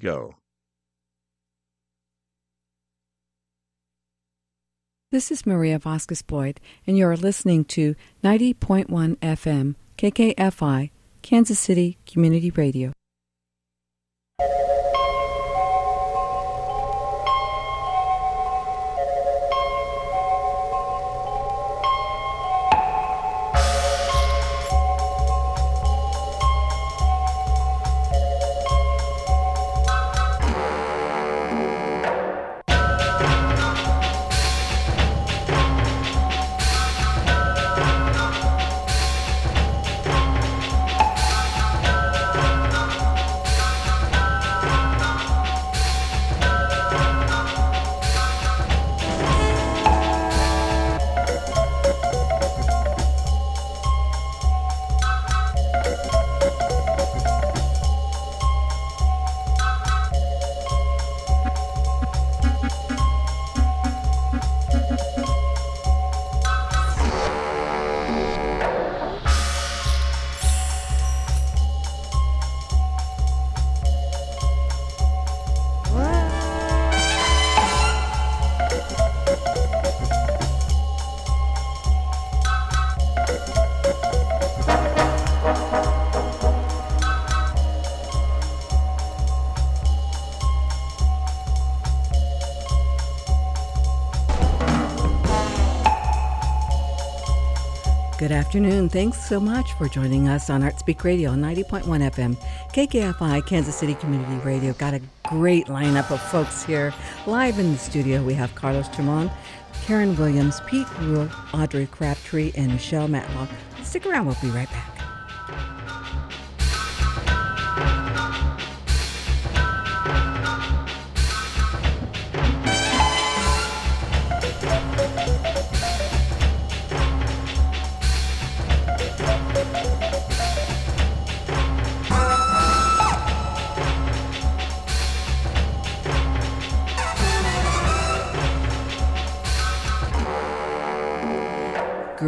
Go. This is Maria Vasquez Boyd, and you're listening to 90.1 FM, KKFI, Kansas City Community Radio. Afternoon. Thanks so much for joining us on ArtSpeak Radio 90.1 FM, KKFI, Kansas City Community Radio. Got a great lineup of folks here. Live in the studio, we have Carlos Chamon, Karen Williams, Pete Rule, Audrey Crabtree, and Michelle Matlock. Stick around, we'll be right back.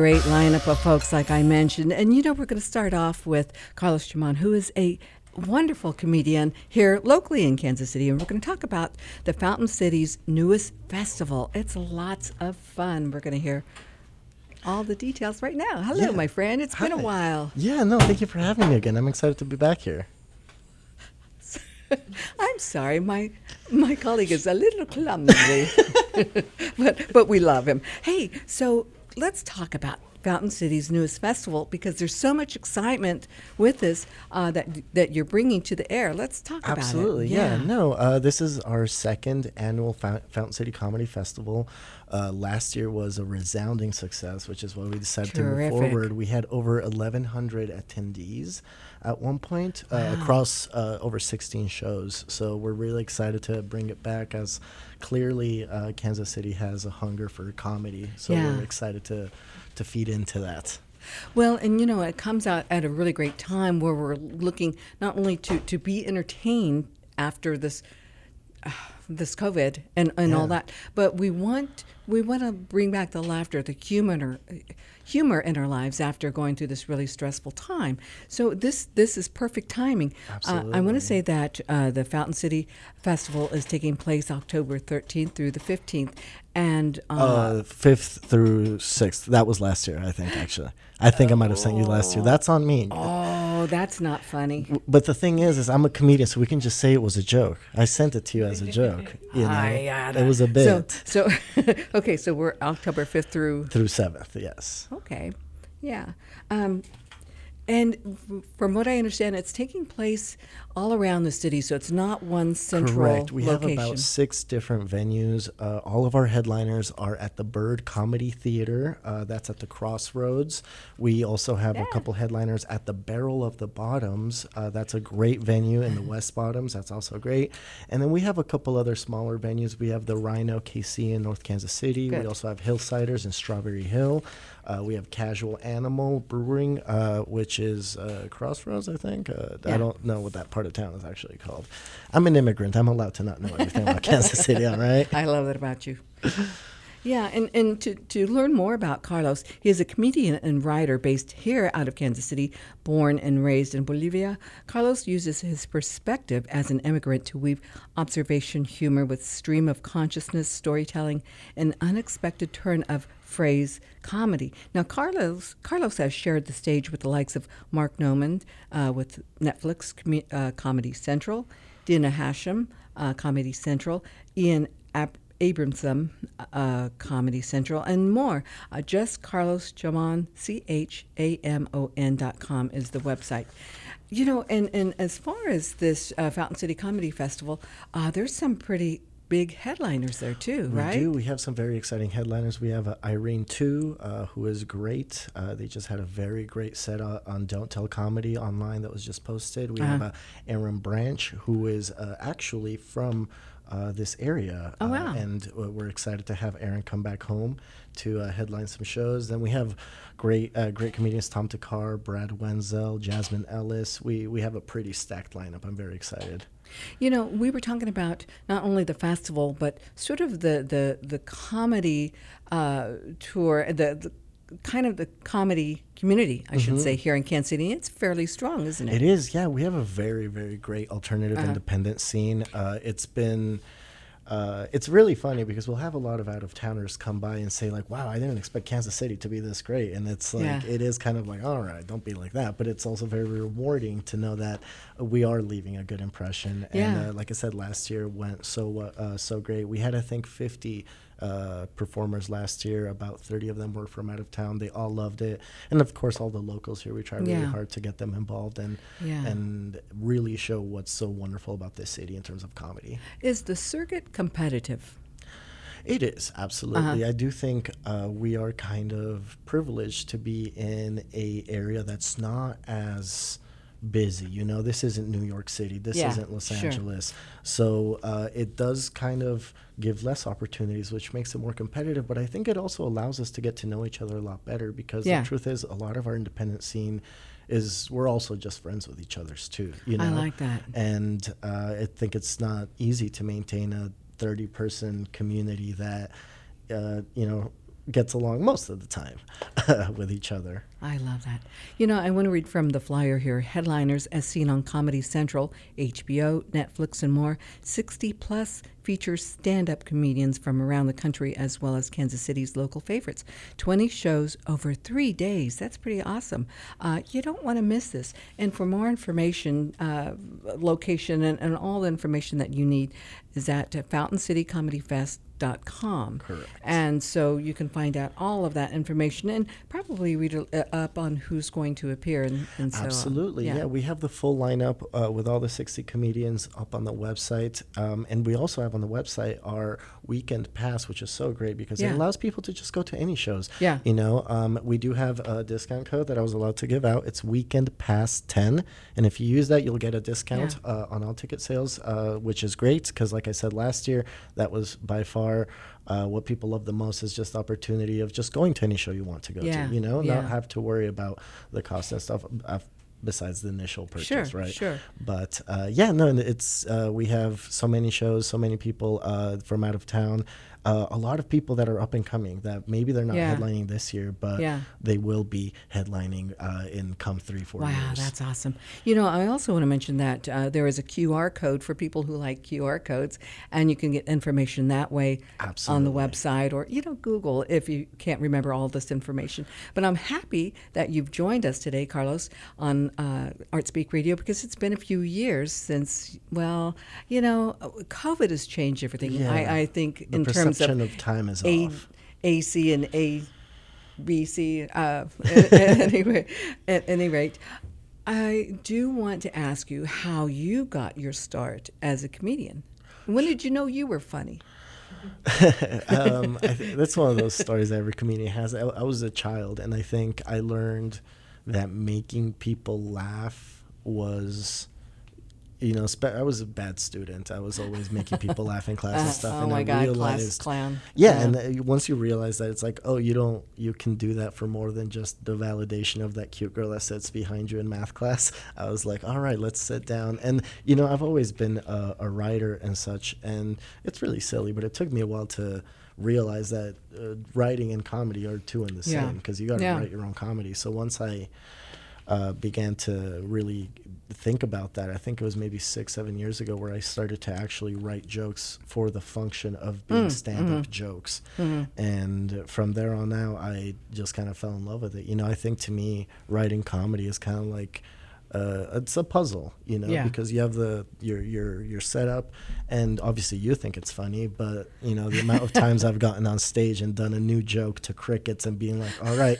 Great lineup of folks, like I mentioned. And you know, we're going to start off with Carlos Chamon, who is a wonderful comedian here locally in Kansas City. And we're going to talk about the Fountain City's newest festival. It's lots of fun. We're going to hear all the details right now. Hello, Yeah. my friend. It's been a while. Yeah, no, thank you for having me again. I'm excited to be back here. I'm sorry, my my colleague is a little clumsy, but but we love him. Hey, so let's talk about Fountain City's newest festival because there's so much excitement with this uh, that that you're bringing to the air. Let's talk about it. Absolutely, yeah. No, uh, this is our second annual Fountain City Comedy Festival. Uh, last year was a resounding success, which is why we decided to move forward. We had over 1,100 attendees at one point uh, across uh, over 16 shows. So we're really excited to bring it back as clearly uh, Kansas City has a hunger for comedy. So Yeah. we're excited to, to feed into that. Well, and you know, it comes out at a really great time where we're looking not only to, to be entertained after this uh, this COVID and, and all that, but we want we want to bring back the laughter, the humor, humor in our lives after going through this really stressful time. So this this is perfect timing. Uh, I want to say that uh, the Fountain City Festival is taking place October 13th through the 15th, and uh, Uh, fifth through sixth. That was last year, I think. Actually, I think I might have sent you last year. That's on me. oh, that's not funny. But the thing is, is I'm a comedian, so we can just say it was a joke. I sent it to you as a joke. You know, I it was a bit So, so okay, so we're October fifth through. through seventh. Yes. Okay, yeah, um, and from what I understand, it's taking place all around the city, so it's not one central Correct. We location. have about six different venues. Uh, all of our headliners are at the Bird Comedy Theater. Uh, that's at the Crossroads. We also have a couple headliners at the Barrel of the Bottoms. Uh, that's a great venue in the West Bottoms. That's also great. And then we have a couple other smaller venues. We have the Rhino KC in North Kansas City. Good. We also have Hillsiders in Strawberry Hill. Uh, we have Casual Animal Brewing, uh, which is uh, Crossroads, I think. Uh, Yeah. I don't know what that part of town is actually called. I'm an immigrant. I'm allowed to not know everything about Kansas City, all right? I love that about you. Yeah, and, and to, to learn more about Carlos, he is a comedian and writer based here out of Kansas City, born and raised in Bolivia. Carlos uses his perspective as an immigrant to weave observation humor with stream of consciousness storytelling, an unexpected turn of phrase comedy. Now, Carlos Carlos has shared the stage with the likes of Mark Normand uh, with Netflix Com- uh, Comedy Central, Dina Hashem, uh, Comedy Central, Ian Ab- Abramson, uh, Comedy Central, and more. Uh, just Carlos Chamon, C H A M O N dot com is the website. You know, and, and as far as this uh, Fountain City Comedy Festival, there's some pretty big headliners there too, we right? We do. We have some very exciting headliners. We have uh, Irene Tu, uh, who is great. Uh, they just had a very great set on Don't Tell Comedy online that was just posted. We uh-huh. have uh, Aaron Branch, who is uh, actually from uh, this area. Oh, wow. Uh, and we're excited to have Aaron come back home to uh, headline some shows. Then we have great uh, great comedians Tom Thakkar, Brad Wenzel, Jasmine Ellis. We, we have a pretty stacked lineup. I'm very excited. You know, we were talking about not only the festival, but sort of the, the, the comedy uh, tour, the, the kind of the comedy community, I should mm-hmm. say, here in Kansas City. It's fairly strong, isn't it? It is, yeah. We have a very, very great alternative uh-huh. independent scene. Uh, it's been. Uh, it's really funny because we'll have a lot of out of towners come by and say like, "Wow, I didn't expect Kansas City to be this great," and it's like yeah. it is kind of like, "All right, don't be like that," but it's also very rewarding to know that we are leaving a good impression. Yeah. And uh, like I said, last year went so uh, so great. We had I think 50 uh, performers last year. About 30 of them were from out of town. They all loved it, and of course, all the locals here. We try really yeah. hard to get them involved and yeah. and really show what's so wonderful about this city in terms of comedy. Is the circuit competitive? It is absolutely. Uh-huh. I do think uh, we are kind of privileged to be in a area that's not as busy. You know, this isn't New York City. This yeah, isn't Los sure. Angeles. So uh, it does kind of give less opportunities, which makes it more competitive. But I think it also allows us to get to know each other a lot better because yeah. the truth is, a lot of our independent scene is we're also just friends with each other's too. You know, I like that. And uh, I think it's not easy to maintain a 30 person community that. Uh, you know, gets along most of the time with each other. I love that. You know, I want to read from the flyer here headliners as seen on Comedy Central, HBO, Netflix, and more. 60 plus features stand up comedians from around the country as well as Kansas City's local favorites. 20 shows over three days. That's pretty awesome. Uh, you don't want to miss this. And for more information, uh, location, and, and, all the information that you need is at Fountain City Comedy Fest Com. Correct. And so you can find out all of that information and probably read uh, up on who's going to appear and, and so Absolutely. Yeah. yeah. we have the full lineup uh, with all the 60 comedians up on the website. Um, and we also have on the website our weekend pass, which is so great because yeah. it allows people to just go to any shows. Yeah. You know, um, we do have a discount code that I was allowed to give out. It's weekend pass 10. And if you use that, you'll get a discount yeah. uh, on all ticket sales, uh, which is great because, like I said last year, that was by far uh, what people love the most is just the opportunity of just going to any show you want to go yeah. to. You know, yeah. not have to worry about the cost and stuff. I've, besides the initial purchase, sure, right? Sure. But uh, yeah, no, it's uh, we have so many shows, so many people uh, from out of town uh, a lot of people that are up and coming that maybe they're not yeah. headlining this year, but yeah. they will be headlining uh, in come three, four wow, years. Wow, that's awesome. You know, I also want to mention that uh, there is a QR code for people who like QR codes, and you can get information that way Absolutely. on the website or, you know, Google if you can't remember all this information. But I'm happy that you've joined us today, Carlos, on uh, Art Speak Radio because it's been a few years since, well, you know, COVID has changed everything. Yeah. I, I think the in terms perception of, of time is A, off. AC and ABC. BC. Uh, anyway, at any rate, I do want to ask you how you got your start as a comedian. When did you know you were funny? um, th- that's one of those stories every comedian has. I, I was a child, and I think I learned that making people laugh was you know, spe- I was a bad student. I was always making people laugh in class and Uh, stuff. oh and my I God, realized, class clown. yeah, Yeah. and uh, once you realize that, it's like, oh, you don't, you can do that for more than just the validation of that cute girl that sits behind you in math class. I was like, all right, let's sit down. And you know, I've always been a, a writer and such, and it's really silly, but it took me a while to realize that uh, writing and comedy are two in the same because you got to Yeah. write your own comedy. So once I uh, began to really think about that. I think it was maybe six, seven years ago where I started to actually write jokes for the function of being Mm, stand up mm-hmm. jokes. And from there on out, I just kind of fell in love with it. You know, I think to me, writing comedy is kind of like. Uh, it's a puzzle, you know, Yeah. because you have the your your your setup, and obviously you think it's funny, but you know the amount of times I've gotten on stage and done a new joke to crickets and being like, "All right,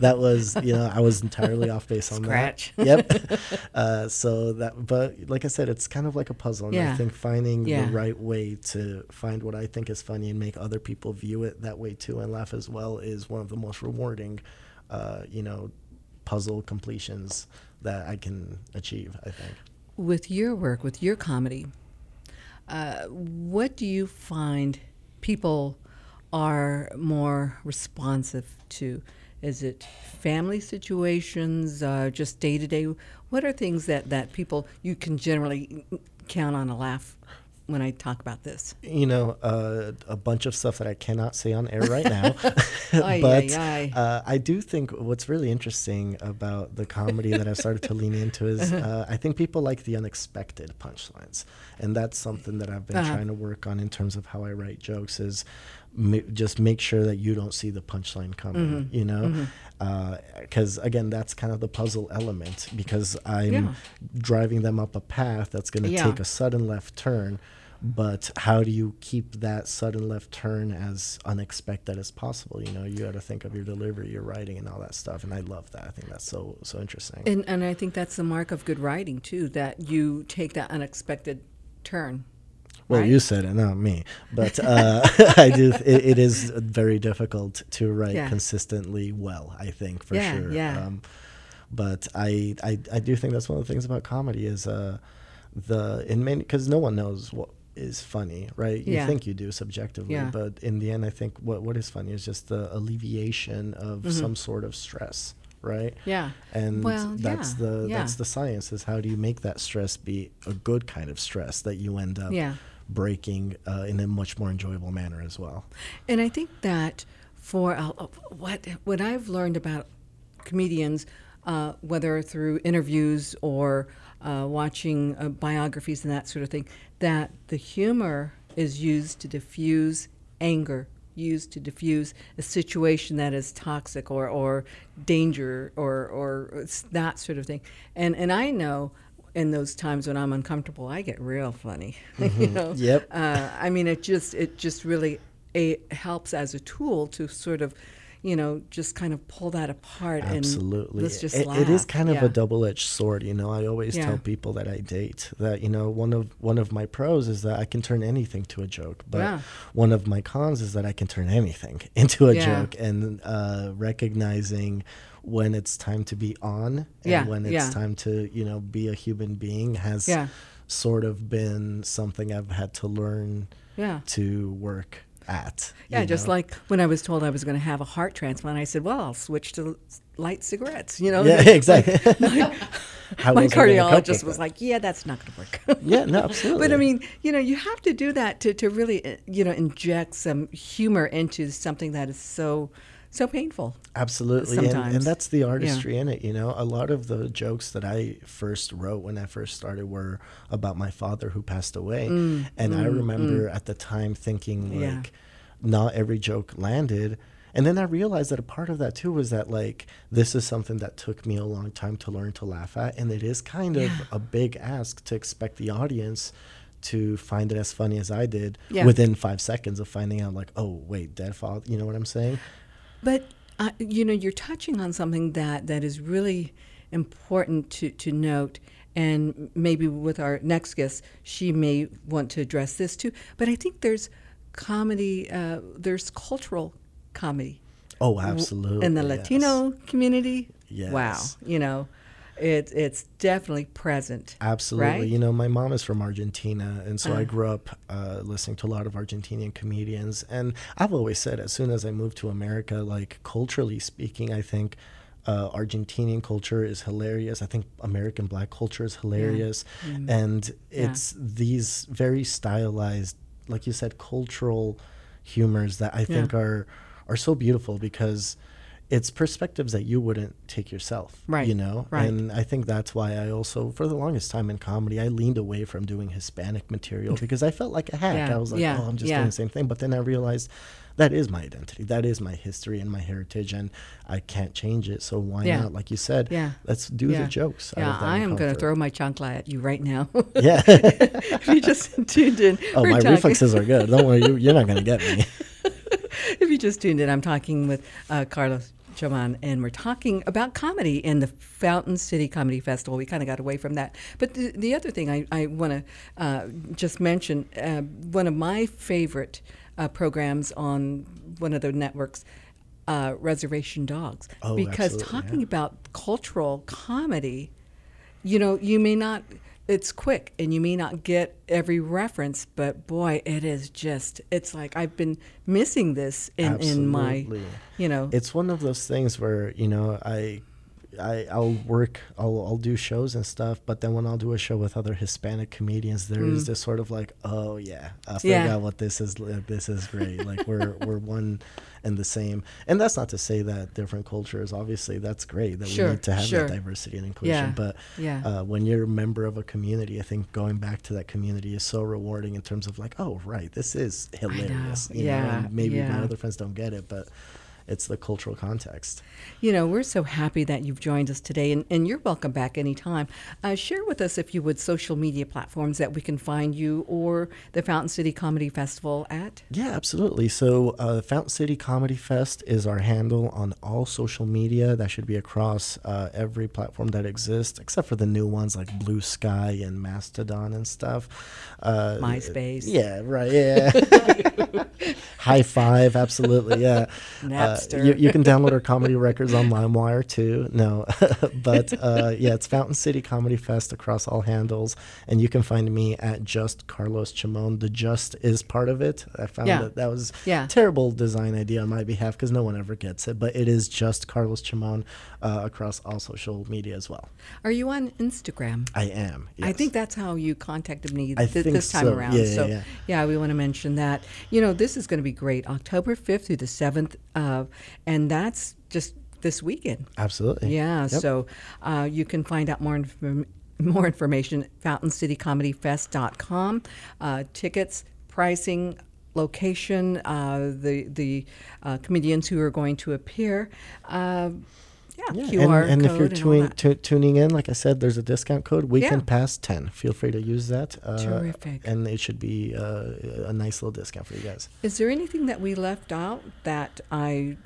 that was you know I was entirely off base on Scratch. that." Yep. uh, so that, but like I said, it's kind of like a puzzle, and I think finding Yeah. the right way to find what I think is funny and make other people view it that way too and laugh as well is one of the most rewarding, uh, you know, puzzle completions that I can achieve. I think. with your work, with your comedy, uh, what do you find people are more responsive to? Is it family situations, uh, just day to day? What are things that, that people you can generally count on a laugh when I talk about this? you know, uh, a bunch of stuff that I cannot say on air right now. But. Uh, I do think what's really interesting about the comedy that I've started to lean into is uh, I think people like the unexpected punchlines, and that's something that I've been Uh-huh. trying to work on in terms of how I write jokes. Is ma- just make sure that you don't see the punchline coming. Mm-hmm. You know, because again, that's kind of the puzzle element because I'm Yeah. driving them up a path that's going to Yeah. take a sudden left turn but how do you keep that sudden left turn as unexpected as possible you know you got to think of your delivery your writing and all that stuff and i love that i think that's so so interesting And, and I think that's the mark of good writing, too, that you take that unexpected turn. well right? you said it not me but uh, i do it, it is very difficult to write Yeah. consistently well i think for Yeah, sure yeah. um, but I, I i do think that's one of the things about comedy is uh the in many because no one knows what is funny right you Yeah. think you do subjectively but in the end i think what what is funny is just the alleviation of some sort of stress right. Yeah. and Well, that's yeah, the yeah. that's the science is how do you make that stress be a good kind of stress that you end up Yeah. breaking uh, in a much more enjoyable manner as well And I think that for uh, uh, what what I've learned about comedians, uh, whether through interviews or uh, watching uh, biographies and that sort of thing, that the humor is used to diffuse anger, used to diffuse a situation that is toxic or, or danger or, or that sort of thing. And, and I know in those times when I'm uncomfortable, I get real funny. you know, Yep. uh, I mean, it just it just really it helps as a tool to sort of, you know, just kind of pull that apart Absolutely. and let's just It- it is kind of Yeah. a double-edged sword, you know. I always Yeah. tell people that I date that you know one of one of my pros is that I can turn anything to a joke, but Yeah. one of my cons is that I can turn anything into a joke. And uh, recognizing when it's time to be on and when it's time to you know be a human being has sort of been something I've had to learn Yeah. to work at. Yeah, just know? like when I was told I was going to have a heart transplant, I said, "Well, I'll switch to light cigarettes." You know, yeah, exactly. My else are we gonna cope cardiologist was like, "Yeah, that's not going to work." Yeah, no, absolutely. But I mean, you know, you have to do that to, to really, uh, you know, inject some humor into something that is so, so painful. Absolutely, and, and that's the artistry in it. You know, a lot of the jokes that I first wrote when I first started were about my father who passed away, and I remember at the time thinking like, Mm, Yeah. not every joke landed. And then I realized that a part of that too was that like this is something that took me a long time to learn to laugh at, and it is kind of Yeah. a big ask to expect the audience to find it as funny as I did Yeah. within five seconds of finding out like, oh wait, dead father. You know what I'm saying? But uh, you know, you're touching on something that that is really important to to note. And maybe with our next guest, she may want to address this too. But I think there's comedy, uh, there's cultural comedy Oh, absolutely. in the yes. Latino community. Yes. Wow, you know, It, it's definitely present. Absolutely. Right? You know, my mom is from Argentina, and so Uh. I grew up uh, listening to a lot of Argentinian comedians. And I've always said, as soon as I moved to America, like culturally speaking, I think uh, Argentinian culture is hilarious. I think American black culture is hilarious. Mm. And Yeah. it's these very stylized, like you said, cultural humors that I think Yeah. are are so beautiful because it's perspectives that you wouldn't take yourself. Right, You know? right. And I think that's why I also, for the longest time in comedy, I leaned away from doing Hispanic material because I felt like a hack. Yeah, I was like, yeah, oh, I'm just yeah. doing the same thing. But then I realized that is my identity. That is my history and my heritage, and I can't change it. So why Yeah. not? Like you said, Yeah. let's do Yeah. the jokes. out Yeah, I am going to throw my chancla at you right now. Yeah. if you just tuned in, oh, my talking- reflexes are good. Don't worry, you, you're not going to get me. if you just tuned in, I'm talking with uh, Carlos Chamon, and we're talking about comedy in the Fountain City Comedy Festival. We kind of got away from that. But the, the other thing I, I want to uh, just mention uh, one of my favorite uh, programs on one of the networks. Uh, Reservation Dogs, Oh, because talking yeah. about cultural comedy, you know, you may not, it's quick and you may not get every reference, but boy, it is just, it's like I've been missing this in, in my, you know, it's one of those things where you know I, I I'll work I'll I'll do shows and stuff, but then when I'll do a show with other Hispanic comedians, there is this sort of like, oh yeah, I Mm. Yeah. forgot what this is. This is great. like we're we're one and the same. And that's not to say that different cultures. Obviously, that's great that Sure, we need to have sure. that diversity and inclusion. Yeah, But yeah. uh, when you're a member of a community, I think going back to that community is so rewarding in terms of like, oh right, this is hilarious. you know, Yeah, and maybe yeah. my other friends don't get it, but it's the cultural context. You know, we're so happy that you've joined us today, and, and you're welcome back anytime. Uh, share with us, if you would, social media platforms that we can find you or the Fountain City Comedy Festival at. Yeah, absolutely. So, uh, Fountain City Comedy Fest is our handle on all social media. That should be across uh, every platform that exists, except for the new ones like Blue Sky and Mastodon and stuff. Uh, MySpace. Yeah, right. Yeah. High Five, absolutely. Yeah. Uh, you, you can download our comedy records on LimeWire too. No, but uh, yeah, it's Fountain City Comedy Fest across all handles, and you can find me at Just Carlos Chamon. The Just is part of it. I found Yeah. that that was Yeah. terrible design idea on my behalf because no one ever gets it, but it is Just Carlos Chamon uh, across all social media as well. Are you on Instagram? I am. I think that's how you contacted me th- this time so. around. Yeah, yeah, so, yeah. we want to mention that. You know, this is going to be great. October 5th through the 7th, uh, and that's just this weekend. absolutely. Yeah, Yep. so uh, you can find out more inform- more information at fountaincitycomedyfest.com. Uh, tickets, pricing, location, uh, the the uh, comedians who are going to appear. Yeah, Yeah, QR and, and if you're tuning, tu- tuning in, like I said, there's a discount code, Weekend Yeah. Pass 10. Feel free to use that. Uh, Terrific. And it should be uh, a nice little discount for you guys. Is there anything that we left out that I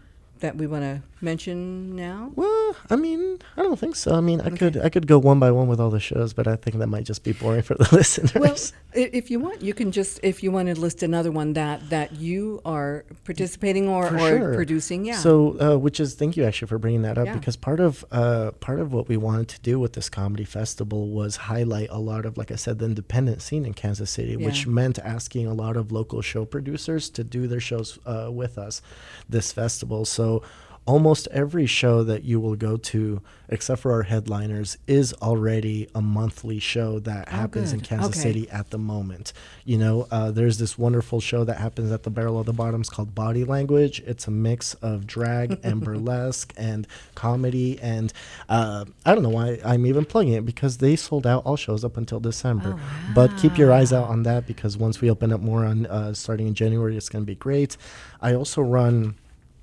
that we want to mention now? Well, I mean, I don't think so. I mean, I could I could go one by one with all the shows, but I think that might just be boring for the listeners. Well, if you want, you can just if you want to list another one that that you are participating or, For or sure. producing. Yeah. So, uh, which is thank you actually for bringing that up Yeah. because part of uh, part of what we wanted to do with this comedy festival was highlight a lot of, like I said, the independent scene in Kansas City, which meant asking a lot of local show producers to do their shows uh, with us this festival. So. Almost every show that you will go to, except for our headliners, is already a monthly show that happens in. Kansas Okay. City at the moment. You know, uh, there's this wonderful show that happens at the Barrel of the Bottoms called Body Language. It's a mix of drag and burlesque and comedy. And uh, I don't know why I'm even plugging it because they sold out all shows up until December. Oh, But keep your eyes out on that because once we open up more on uh, starting in January, it's going to be great. I also run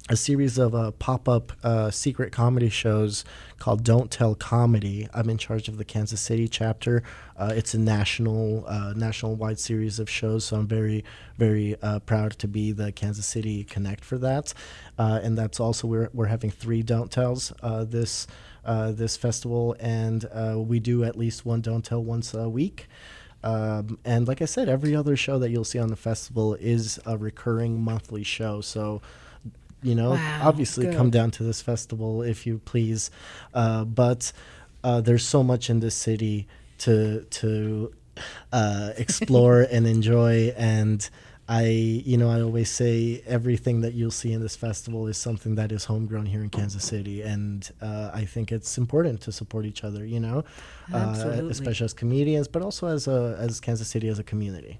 a series of uh, pop-up uh, secret comedy shows called Don't Tell Comedy. I'm in charge of the Kansas City chapter. Uh, it's a national, uh, national-wide series of shows, so I'm very, very uh, proud to be the Kansas City Connect for that. Uh, and that's also we're we're having three Don't Tells this this festival, and we do at least one Don't Tell once a week. Um, and like I said, every other show that you'll see on the festival is a recurring monthly show. So, you know, Wow, obviously good. come down to this festival if you please. Uh, but uh, there's so much in this city to to uh, explore and enjoy and I, you know, I always say everything that you'll see in this festival is something that is homegrown here in Kansas City, and uh, I think it's important to support each other, you know, uh, especially as comedians, but also as a as Kansas City as a community.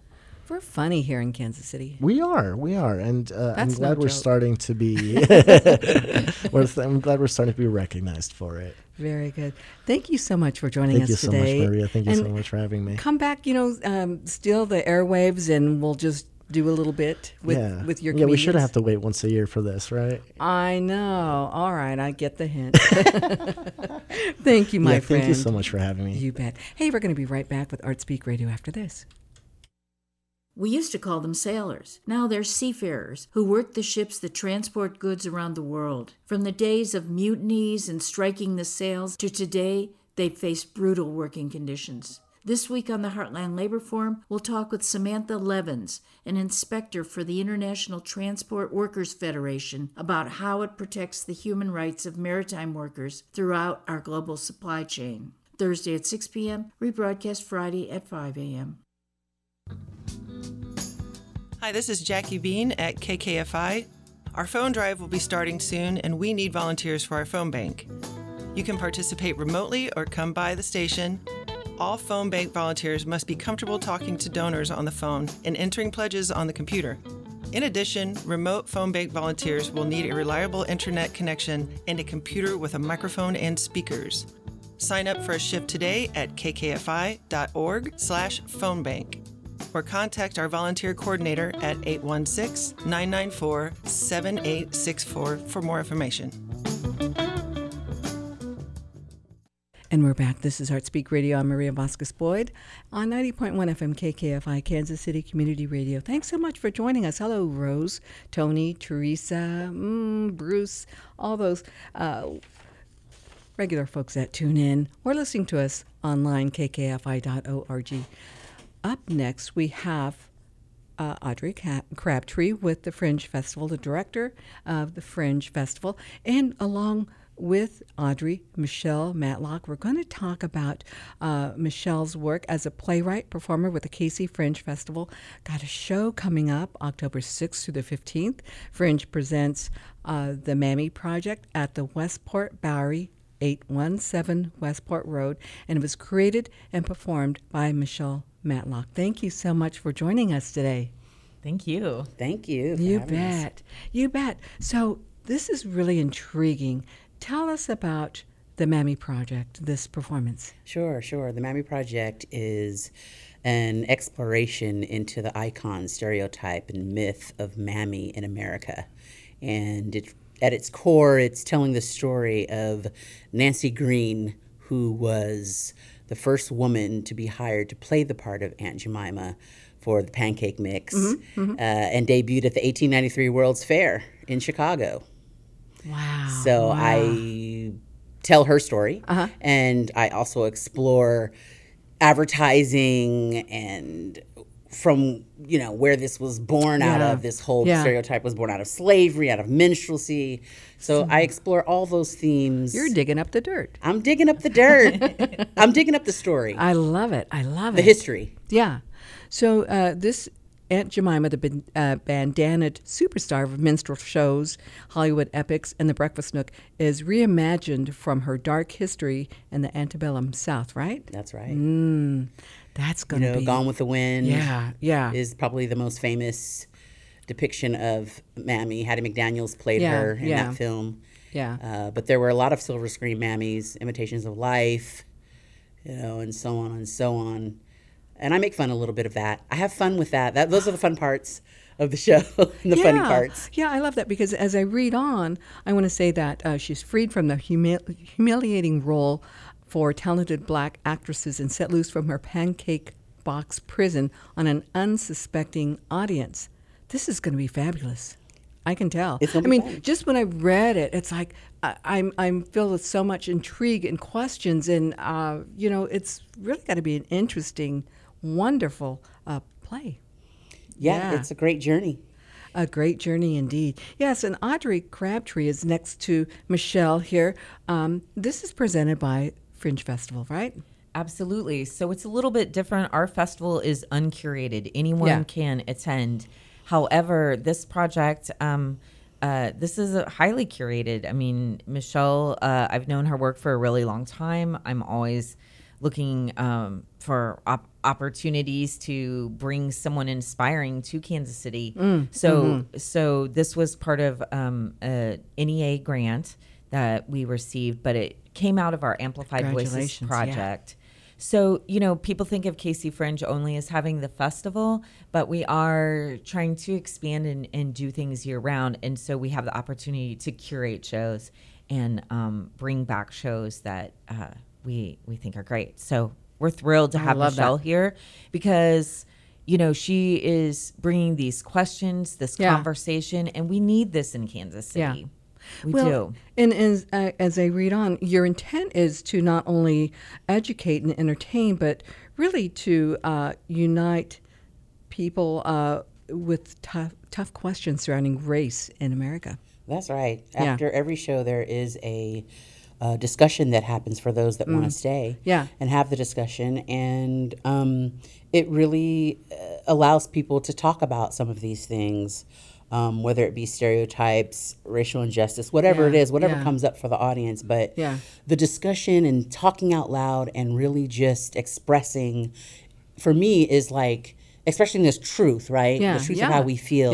We're funny here in Kansas City. We are, we are, and uh, I'm glad no we're joke. starting to be. th- I'm glad we're starting to be recognized for it. Very good. Thank you so much for joining Thank us you so today. much, Maria. Thank you so much for having me. Come back, you know, um, steal the airwaves, and we'll just do a little bit with yeah, with your. yeah. We should have to wait once a year for this, right? I know. All right, I get the hint. thank you, my yeah, friend. thank you so much for having me. You bet. Hey, we're going to be right back with Art Speak Radio after this. We used to call them sailors. Now they're seafarers who work the ships that transport goods around the world. From the days of mutinies and striking the sails to today, they face brutal working conditions. This week on the Heartland Labor Forum, we'll talk with Samantha Levins, an inspector for the International Transport Workers Federation, about how it protects the human rights of maritime workers throughout our global supply chain. Thursday at 6 p.m., rebroadcast Friday at 5 a.m. Hi, this is Jackie Bean at KKFI. Our phone drive will be starting soon, and we need volunteers for our phone bank. You can participate remotely or come by the station. All phone bank volunteers must be comfortable talking to donors on the phone and entering pledges on the computer. In addition, remote phone bank volunteers will need a reliable internet connection and a computer with a microphone and speakers. Sign up for a shift today at kkfi.org/phonebank or contact our volunteer coordinator at 816-994-7864 for more information. And we're back. This is Art Speak Radio. I'm Maria Vasquez Boyd on 90.1 FM KKFI, Kansas City Community Radio. Thanks so much for joining us. Hello, Rose, Tony, Teresa, mm, Bruce, all those uh, regular folks that tune in or listening to us online, kkfi.org. Up next, we have uh, Audrey Crabtree with the Fringe Festival, the director of the Fringe Festival, and along with Audrey, Michelle Matlock. We're going to talk about uh, Michelle's work as a playwright performer with the KC Fringe Festival. Got a show coming up October 6th through the 15th. Fringe presents uh, the Mammy Project at the Westport Bowery 817 Westport Road, and it was created and performed by Michelle Matlock. Thank you so much for joining us today. Thank you. Thank you. You having us. bet. You bet. So, this is really intriguing. Tell us about the Mammy Project, this performance. Sure, sure. The Mammy Project is an exploration into the icon, stereotype, and myth of Mammy in America. And it, at its core, it's telling the story of Nancy Green, who was the first woman to be hired to play the part of Aunt Jemima for the Pancake Mix Uh, and debuted at the 1893 World's Fair in Chicago. Wow. So wow. I tell her story, Uh-huh. and I also explore advertising and from you know where this was born out of. This whole Yeah. stereotype was born out of slavery, out of minstrelsy. So I explore all those themes. You're digging up the dirt. I'm digging up the dirt. I'm digging up the story, I love it. I love the it. The history. Yeah. So uh, this Aunt Jemima, the ban- uh, bandanaed superstar of minstrel shows, Hollywood epics, and The Breakfast Nook, is reimagined from her dark history in the antebellum South, right? That's right. Mm, that's you going to know, be. Gone with the Wind. Yeah, yeah. is probably the most famous depiction of Mammy. Hattie McDaniels played Yeah, her in yeah. that film. yeah. Uh, but there were a lot of silver screen mammies, imitations of life, you know, and so on and so on. And I make fun a little bit of that. I have fun with that. that those are the fun parts of the show, the funny parts. Yeah, I love that because as I read on, I want to say that uh, she's freed from the humi- humiliating role for talented black actresses and set loose from her pancake box prison on an unsuspecting audience. This is going to be fabulous. I can tell. I mean, fun. just when I read it, it's like I, I'm I'm filled with so much intrigue and questions, and uh, you know, it's really got to be an interesting, wonderful uh, play. Yeah, Yeah. it's a great journey. A great journey indeed. Yes, and Audrey Crabtree is next to Michelle here. Um, this is presented by Fringe Festival, right? Absolutely. So it's a little bit different. Our festival is uncurated, anyone Yeah. can attend. However, this project, um, uh, this is a highly curated. I mean, Michelle, uh, I've known her work for a really long time. I'm always looking um, for op- opportunities to bring someone inspiring to Kansas City. so, so this was part of um, a NEA grant that we received, but it came out of our Amplified Voices Congratulations, yeah. project. So, you know, people think of KC Fringe only as having the festival, but we are trying to expand and, and do things year round. And so we have the opportunity to curate shows and um, bring back shows that uh, we, we think are great. So we're thrilled to have love that. Michelle here because, you know, she is bringing these questions, this Yeah. conversation, and we need this in Kansas City. Yeah. We well, do. And as, uh, as I read on, your intent is to not only educate and entertain, but really to uh, unite people uh, with tough, tough questions surrounding race in America. That's right. Yeah. After every show, there is a, uh discussion that happens for those that want to stay. Mm. Yeah. And have the discussion, and um, it really uh, allows people to talk about some of these things, um, whether it be stereotypes, racial injustice, whatever it Yeah, is, whatever yeah. comes up for the audience. But Yeah. the discussion and talking out loud and really just expressing, for me, is like. Expressing this truth, right? Yeah, The truth of how we feel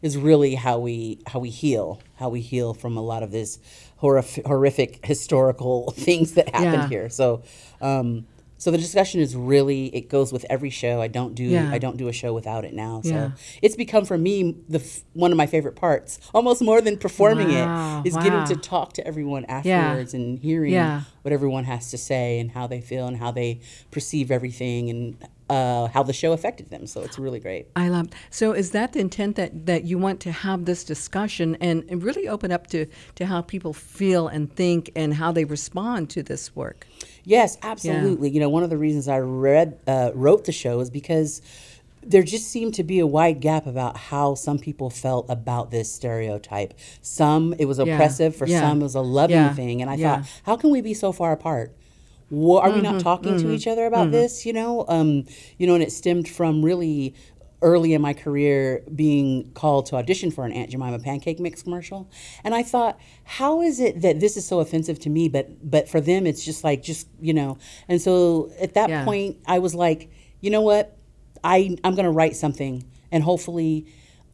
is really how we how we heal, how we heal from a lot of this horrific, horrific historical things that happened here. So, um, so the discussion is really it goes with every show. I don't do Yeah. I don't do a show without it now. So Yeah. it's become for me the f- one of my favorite parts, almost more than performing Wow, it, is wow. getting to talk to everyone afterwards and hearing Yeah. what everyone has to say and how they feel and how they perceive everything and uh, how the show affected them. So it's really great. I love. So, is that the intent that, that you want to have this discussion and, and really open up to, to how people feel and think and how they respond to this work? Yes, absolutely. You know, one of the reasons I read uh, wrote the show is because there just seemed to be a wide gap about how some people felt about this stereotype. Some it was Yeah, oppressive, for yeah, some it was a loving yeah, thing, and I yeah. thought, how can we be so far apart? Wha- are we Mm-hmm, not talking to each other about this? You know, um, you know, and it stemmed from really early in my career being called to audition for an Aunt Jemima pancake mix commercial, and I thought, how is it that this is so offensive to me, but but for them it's just like just you know, and so at that Yeah. point I was like, you know what, I I'm gonna write something, and hopefully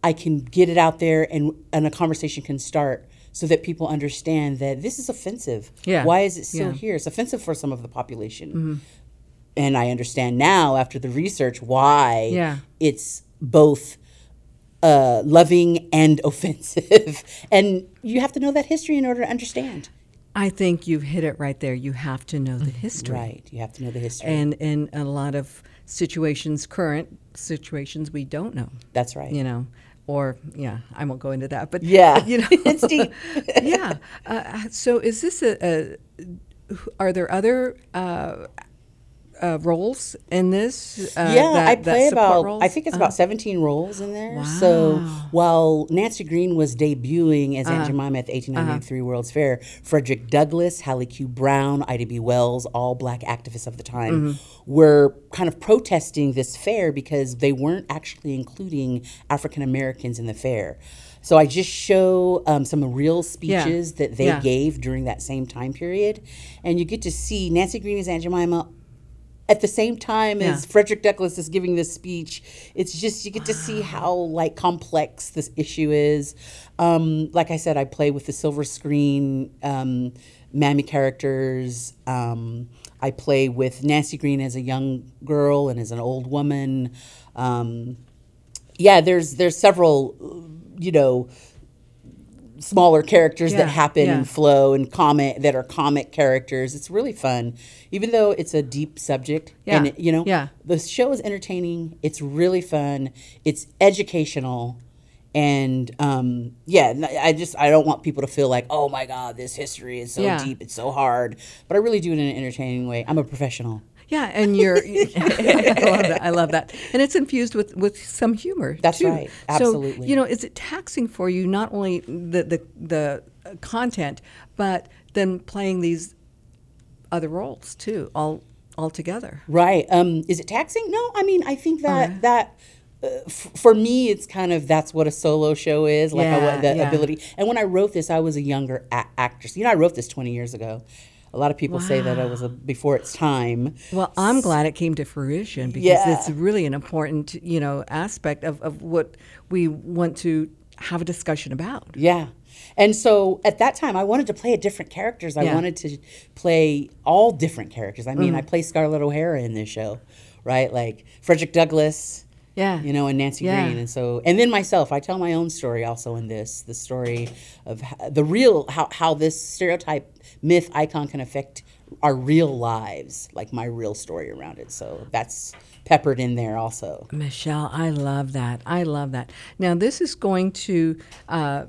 I can get it out there, and and a conversation can start. So that people understand that this is offensive. Yeah. Why is it still Yeah. here? It's offensive for some of the population Mm-hmm. And I understand now after the research why Yeah. it's both uh, loving and offensive. and you have to know that history in order to understand. I think you've hit it right there. You have to know the history. Right. You have to know the history. And in a lot of situations, current situations, we don't know. That's right. You know, or yeah, I won't go into that. But Yeah. but, you know, It's deep. yeah. Uh, so is this a, a? Are there other uh, uh, roles in this? Uh, yeah, that- I play about. roles? I think it's Uh-huh. about seventeen roles in there. Wow. So while Nancy Green was debuting as Uh-huh. Aunt Jemima at the 1893 World's Fair, Frederick Douglass, Hallie Q. Brown, Ida B. Wells, all black activists of the time, Mm-hmm. were kind of protesting this fair because they weren't actually including African Americans in the fair. So I just show um, some real speeches that they Yeah. gave during that same time period, and you get to see Nancy Green as Aunt Jemima at the same time Yeah. as Frederick Douglass is giving this speech, it's just you get to see how like complex this issue is. Um, like I said, I play with the silver screen um, mammy characters. Um, I play with Nancy Green as a young girl and as an old woman. Um, yeah, there's there's several, you know, smaller characters Yeah, that happen yeah. and flow and comic that are comic characters. It's really fun, even though it's a deep subject. And Yeah, it, you know, yeah. the show is entertaining. It's really fun. It's educational. And um, yeah, I just I don't want people to feel like, oh my God, this history is so Yeah. deep, it's so hard. But I really do it in an entertaining way. I'm a professional. Yeah, and you're. I love that. I love that, and it's infused with with some humor. That's too. right. So Absolutely. you know, is it taxing for you not only the the the uh, content, but then playing these other roles too, all all together. Right. Um, is it taxing? No. I mean, I think that that uh, f- for me, it's kind of that's what a solo show is, like Yeah, I, the yeah. ability. And when I wrote this, I was a younger a- actress. You know, I wrote this 20 years ago. A lot of people say that it was a, before its time. Well, I'm glad it came to fruition because Yeah. it's really an important, you know, aspect of, of what we want to have a discussion about. Yeah. And so at that time, I wanted to play different characters. I Yeah. wanted to play all different characters. I Mm. mean, I play Scarlett O'Hara in this show, right? Like Frederick Douglass. Yeah. You know, and Nancy Yeah. Green. And so, and then myself, I tell my own story also in this the story of h- the real, how, how this stereotype, myth, icon can affect our real lives, like my real story around it. So that's peppered in there also. Michelle, I love that. I love that. Now, this is going to uh,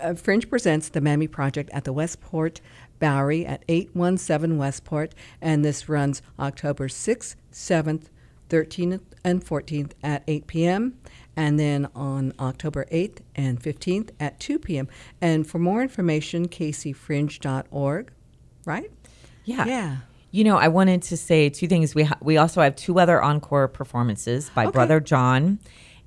uh, Fringe presents the Mammy Project at the Westport Bowery at 817 Westport, and this runs October 6th, 7th, 13th, and 14th at 8 p.m., and then on October 8th and 15th at 2 p.m. And for more information, kcfringe.org, right? Yeah. Yeah. You know, I wanted to say two things. We ha- we also have two other encore performances by Brother John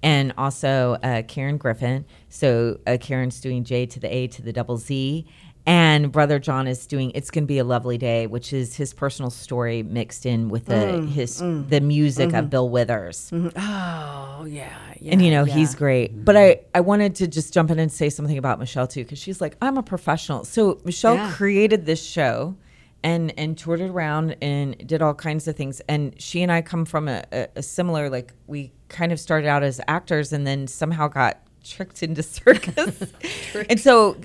and also uh, Karen Griffin. So uh, Karen's doing J to the A to the double Z. And Brother John is doing "It's Gonna Be a Lovely Day," which is his personal story mixed in with the mm, his mm, the music of mm-hmm. Bill Withers. Mm-hmm. Oh, yeah. yeah and you know yeah. he's great but i i wanted to just jump in and say something about michelle too because she's like i'm a professional so michelle Yeah. created this show and and toured it around and did all kinds of things and she and i come from a, a, a similar like we kind of started out as actors and then somehow got tricked into circus and so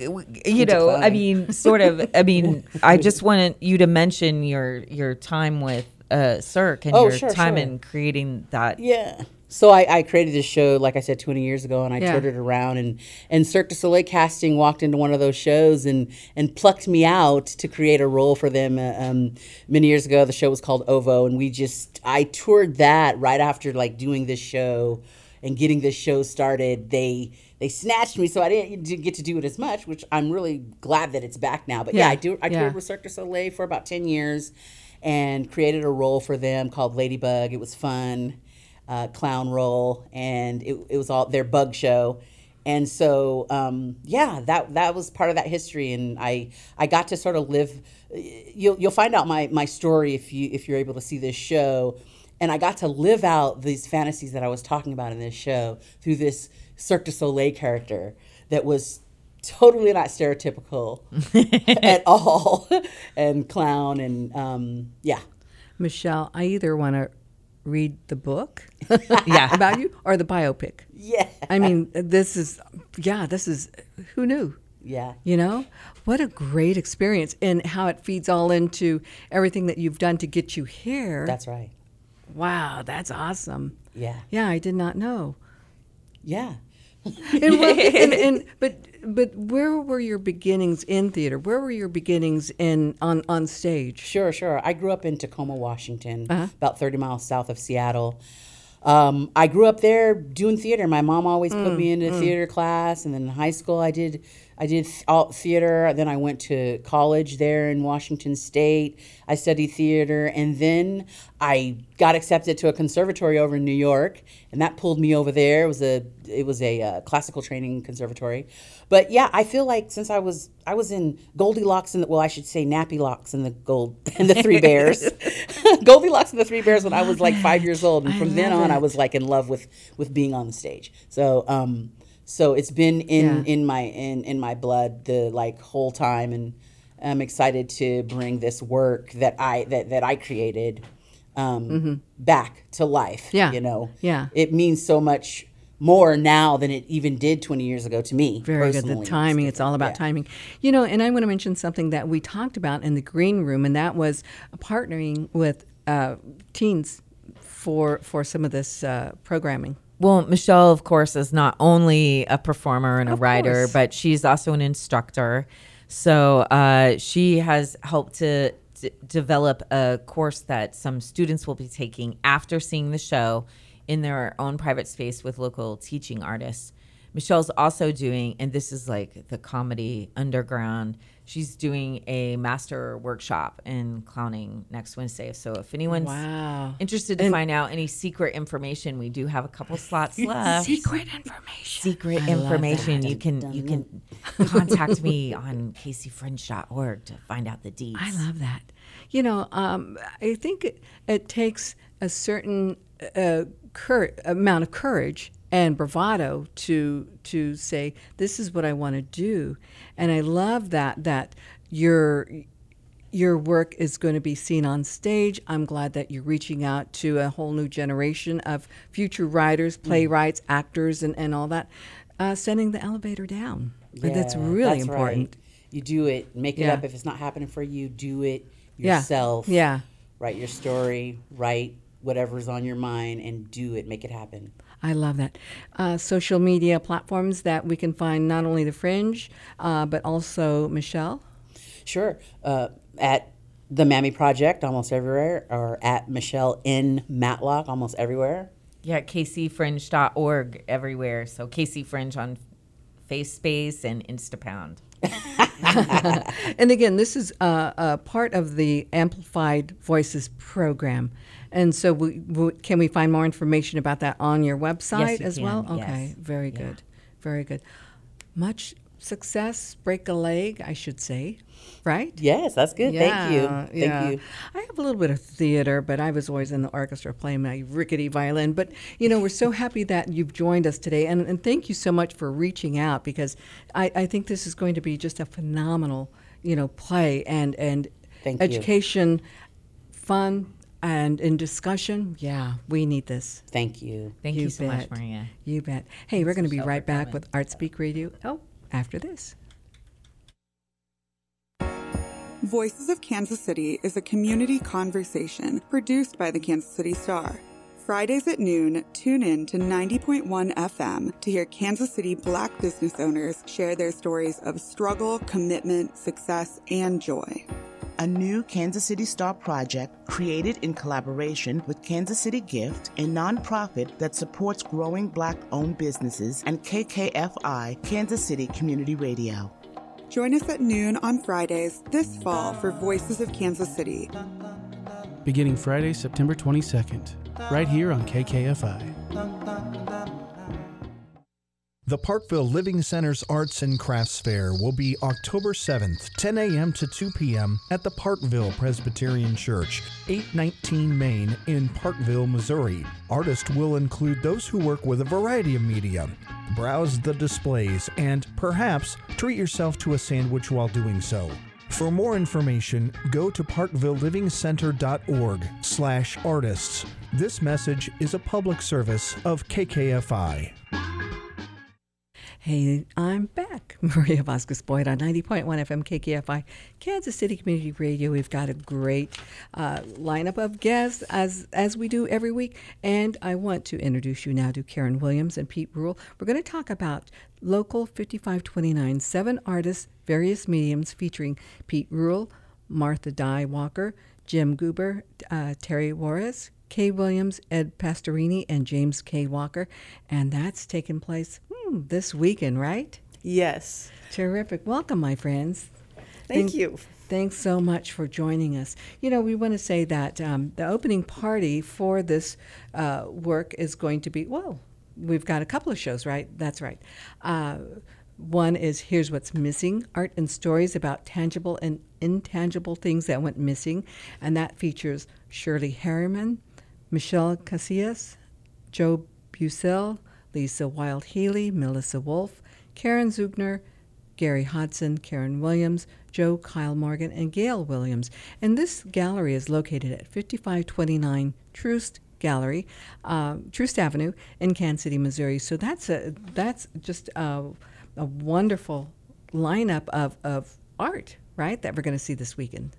you know i mean sort of i mean i just wanted you to mention your your time with uh cirque and Oh, your sure, time sure. in creating that Yeah. So I, I created this show, like I said, 20 years ago, and I Yeah. toured it around. And, and Cirque du Soleil casting walked into one of those shows and, and plucked me out to create a role for them. Uh, um, many years ago, the show was called OVO, and we just, I toured that right after like doing this show and getting this show started. They, they snatched me, so I didn't get to do it as much, which I'm really glad that it's back now. But yeah, Yeah, I do. I yeah. toured with Cirque du Soleil for about 10 years and created a role for them called Ladybug. It was fun, uh, clown role, and it, it was all their bug show. And so, um, yeah, that that was part of that history, and I I got to sort of live. You'll you'll find out my my story if you if you're able to see this show, and I got to live out these fantasies that I was talking about in this show through this Cirque du Soleil character that was totally not stereotypical at all, and clown, and um, yeah, Michelle, I either want to read the book yeah about you or the biopic. yeah, I mean, this is, yeah, this is, who knew? yeah. You know, what a great experience and how it feeds all into everything that you've done to get you here. That's right. Wow, that's awesome. Yeah, Yeah, I did not know. yeah. And, and, and but but where were your beginnings in theater? Where were your beginnings in on on stage? Sure, sure. I grew up in Tacoma, Washington, Uh-huh. about 30 miles south of Seattle. Um, I grew up there doing theater. My mom always put Mm, me into theater class, and then in high school I did I did th- all theater. Then I went to college there in Washington State. I studied theater, and then I got accepted to a conservatory over in New York, and that pulled me over there. It was a it was a uh, classical training conservatory, but yeah, I feel like since I was I was in Goldilocks and the, well, I should say Nappy Locks and the Gold and the Three Bears, Goldilocks and the Three Bears when I was like five years old, and from then on I was like in love with with being on the stage. So um, so it's been in Yeah. in my in in my blood the like whole time, and I'm excited to bring this work that I that that I created um, back to life. Mm-hmm. Yeah. you know, Yeah. it means so much more now than it even did 20 years ago to me. Very good. The timing, it's all about Yeah. timing. You know, and I want to mention something that we talked about in the green room, and that was partnering with uh, teens for for some of this uh, programming. Well, Michelle, of course, is not only a performer and a Of writer, course. but she's also an instructor. So uh, she has helped to d- develop a course that some students will be taking after seeing the show in their own private space with local teaching artists. Michelle's also doing, and this is like the comedy underground. She's doing a master workshop in clowning next Wednesday. So if anyone's Wow. interested to find out any secret information, we do have a couple slots left. Secret information. Secret I information. You can you can contact me on kcfringe.org to find out the deeds. I love that. You know, um, I think it, it takes a certain uh, cur- amount of courage and bravado to to say this is what I want to do, and I love that that your your work is going to be seen on stage. I'm glad that you're reaching out to a whole new generation of future writers, playwrights, actors, and, and all that. Uh, sending the elevator down. that's really that's important. right. You do it, make it Yeah. up. If it's not happening for you, do it Yeah. yourself. Yeah. Write your story, write whatever's on your mind, and do it. Make it happen. I love that. Uh, social media platforms that we can find not only the Fringe, uh, but also Michelle. Sure. Uh, at the Mammy Project, almost everywhere, or at Michelle in Matlock, almost everywhere. Yeah, kcfringe.org everywhere. So KC Fringe on FaceSpace and Instapound. And again, this is uh, a part of the Amplified Voices program. And so, we, we, can we find more information about that on your website you as well? Okay, yes. very Yeah. good. Very good. Much success, break a leg, I should say, right? Yes, that's good. Thank you. Yeah, Thank yeah. you. I have a little bit of theater, but I was always in the orchestra playing my rickety violin. But, you know, we're so happy that you've joined us today. And, and thank you so much for reaching out because I, I think this is going to be just a phenomenal, you know, play and, and Thank you. education, fun, and in discussion. Yeah, we need this. Thank you. Thank you, You so much. Maria. You bet. Hey, we're going to be Michelle, right back coming. with Art Speak Radio. Oh, after this. Voices of Kansas City is a community conversation produced by the Kansas City Star. Fridays at noon, tune in to 90.1 FM to hear Kansas City black business owners share their stories of struggle, commitment, success, and joy. A new Kansas City Star project created in collaboration with Kansas City Gift, a nonprofit that supports growing black owned businesses, and KKFI, Kansas City Community Radio. Join us at noon on Fridays this fall for Voices of Kansas City. beginning Friday, September 22nd, right here on KKFI. The Parkville Living Center's Arts and Crafts Fair will be October 7th, 10 a.m. to 2 p.m. at the Parkville Presbyterian Church, 819 Main in Parkville, Missouri. Artists will include those who work with a variety of media. Browse the displays and perhaps treat yourself to a sandwich while doing so. For more information, go to parkvillelivingcenter.org slash artists. This message is a public service of KKFI. Hey, I'm back. Maria Vasquez Boyd on 90.1 FM KKFI, Kansas City Community Radio. We've got a great uh, lineup of guests as as we do every week, and I want to introduce you now to Karen Williams and Pete Rule. We're going to talk about Local 5529, seven artists, various mediums, featuring Pete Rule, Martha Dye Walker, Jim Goober, uh, Terry Juarez, Kay Williams, Ed Pastorini, and James K. Walker. And that's taking place this weekend, right? Yes. Terrific. Welcome, my friends. Thank you. Thanks so much for joining us. You know, we want to say that um, the opening party for this uh, work is going to be, well, we've got a couple of shows, right? That's right. Uh, one is Here's What's Missing Art and Stories about Tangible and Intangible Things That Went Missing. And that features Shirley Harriman, Michelle Casillas, Joe Bucell, Lisa Wild Healy, Melissa Wolf, Karen Zugner, Gary Hodson, Karen Williams, Joe Kyle Morgan, and Gail Williams. And this gallery is located at 5529 Troost Gallery, uh, Troost Avenue in Kansas City, Missouri. So that's a that's just a, a wonderful lineup of, of art, right, that we're going to see this weekend.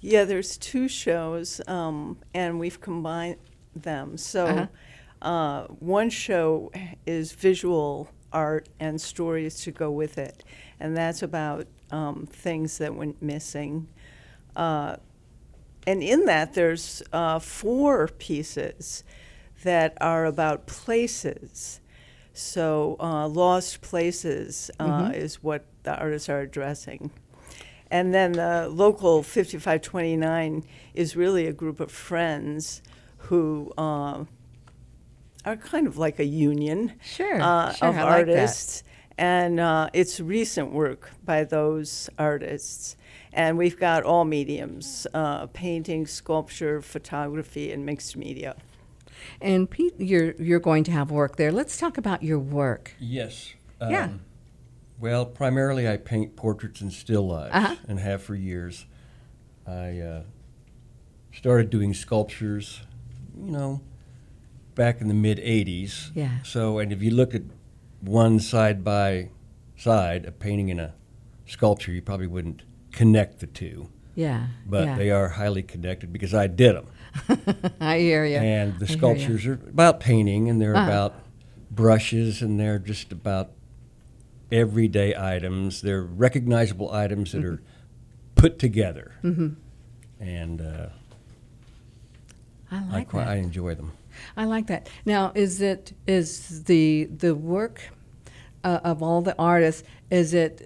Yeah, there's two shows, um, and we've combined them. So, Uh-huh. Uh one show is visual art and stories to go with it, and that's about um, things that went missing. Uh, and in that, there's uh, four pieces that are about places. So, uh, lost places uh, Mhm. is what the artists are addressing. And then the local 5529 is really a group of friends who uh, are kind of like a union Sure, uh, sure, of I like that. artists. And uh, it's recent work by those artists. And we've got all mediums uh, painting, sculpture, photography, and mixed media. And Pete, you're you're going to have work there. Let's talk about your work. Yes. Yeah. Um, well, primarily I paint portraits and still lives, Uh-huh. and have for years. I uh, started doing sculptures, you know, back in the mid '80s. Yeah. So, and if you look at one side by side, a painting and a sculpture, you probably wouldn't connect the two. Yeah. But yeah. they are highly connected because I did them. I hear you. And the I sculptures are about painting, and they're Uh-huh. about brushes, and they're just about everyday items. They're recognizable items that are put together, Mm-hmm. and uh, I I, like quite, that. I enjoy them. I like that. Now, is it is the the work uh, of all the artists? Is it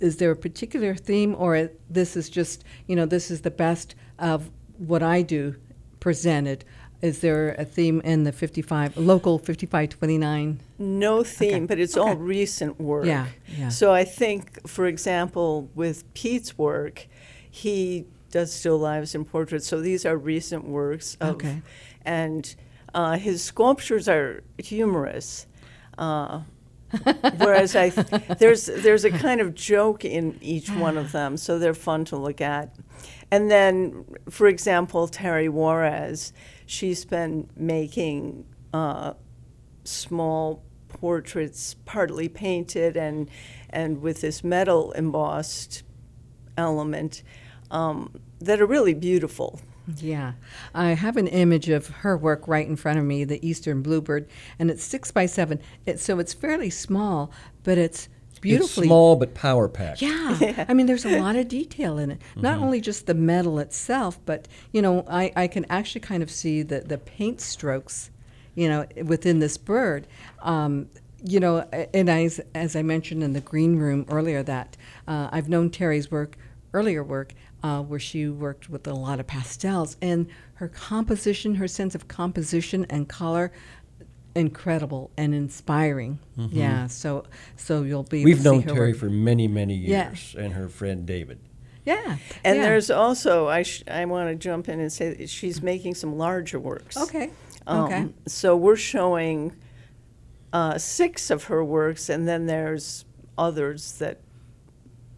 is there a particular theme, or it, this is just you know this is the best of what I do presented? Is there a theme in the fifty five local fifty five twenty nine? No theme, but it's all recent work. Yeah, yeah. So I think, for example, with Pete's work, he does still lives and portraits. So these are recent works. Of, Okay. And uh, his sculptures are humorous. Uh, whereas I, there's there's a kind of joke in each one of them, so they're fun to look at. And then, for example, Terry Juarez, she's been making uh, small portraits, partly painted and and with this metal embossed element um, that are really beautiful. Yeah, I have an image of her work right in front of me, the Eastern Bluebird, and it's six by seven. It, so it's fairly small, but it's beautifully It's small but power packed. Yeah. I mean, there's a lot of detail in it. Not Mhm. only just the metal itself, but, you know, I, I can actually kind of see the, the paint strokes, you know, within this bird. Um, you know, and I, as I mentioned in the green room earlier, that uh, I've known Terry's work, earlier work, uh, where she worked with a lot of pastels, and her composition, her sense of composition and color, incredible and inspiring. Mhm. Yeah, so so you'll be. able We've to see known her Terry work. for many, many Yeah. years, and her friend David. Yeah. And yeah. there's also I sh- I want to jump in and say that she's making some larger works. Okay. Um, Okay. So we're showing uh, six of her works, and then there's others that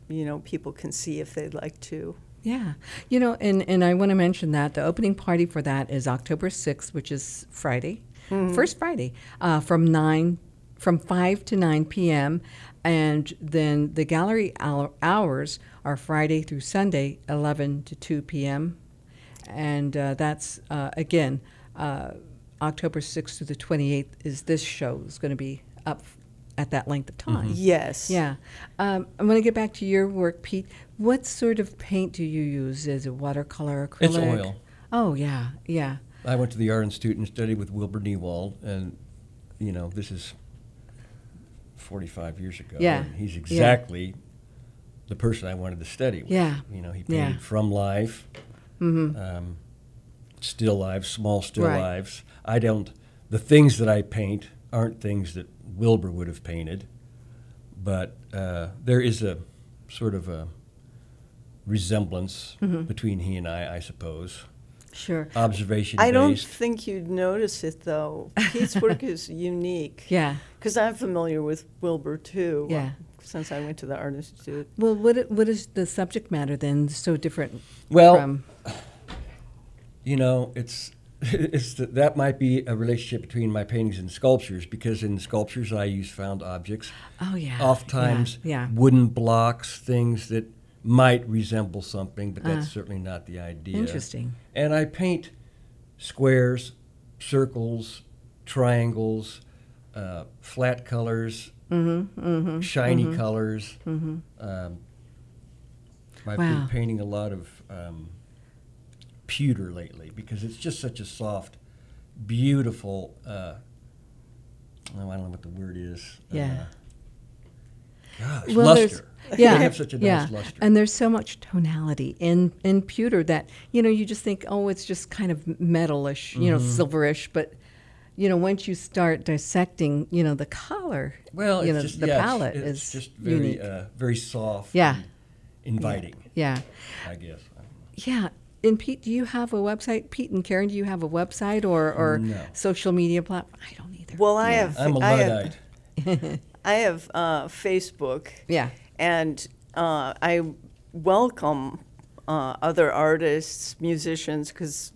you know people can see if they'd like to. Yeah. You know, and, and I want to mention that the opening party for that is October 6th, which is Friday, Mhm. first Friday, uh, from 9, from 5 to 9 p.m. And then the gallery hours are Friday through Sunday, 11 to 2 p.m. And uh, that's, uh, again, uh, October 6th through the 28th is this show is going to be up at that length of time. Mhm. Yes. Yeah. Um, I'm going to get back to your work, Pete. What sort of paint do you use? Is it watercolor, acrylic? It's oil. Oh, yeah, yeah. I went to the Art Institute and studied with Wilbur Niewald, and you know this is 45 years ago. Yeah, and he's yeah. exactly the person I wanted to study with. Yeah, you know, he yeah. painted from life, mm-hmm. um, still lives, small still Right. lives. I don't. The things that I paint aren't things that Wilbur would have painted, but uh, there is a sort of a resemblance Mhm. between he and I, I suppose. Sure. Observation I don't think you'd notice it though. Pete's work is unique. Yeah. Because I'm familiar with Wilbur too. Yeah. Since I went to the Art Institute. Well, what i- what is the subject matter then so different Well, from? you know, it's it's the, that might be a relationship between my paintings and sculptures because in sculptures I use found objects. Oh, yeah, Oftentimes, yeah, yeah. wooden blocks, things that might resemble something, but that's Uh, certainly not the idea. interesting. And I paint squares, circles, triangles, uh, flat colors, Mhm, mhm, shiny mhm, colors. mhm. Um, I've Wow. been painting a lot of um, pewter lately because it's just such a soft, beautiful uh, oh, I don't know what the word is. Yeah. Uh, gosh, well, luster. Yeah, they have such a nice yeah. luster. And there's so much tonality in in pewter that you know you just think, oh, it's just kind of metalish, you know, Mhm. silverish. But you know, once you start dissecting, you know, the color, Well, you know, just the yeah, palette it's, is just very unique. uh, very soft. Yeah. inviting. Yeah. I guess. Yeah. And Pete, do you have a website? Pete and Karen, do you have a website or, or No. social media platform? I don't either. Well, I Yeah. have. I'm a I Luddite. have, I have uh, Facebook. Yeah. And uh, I welcome uh, other artists, musicians, because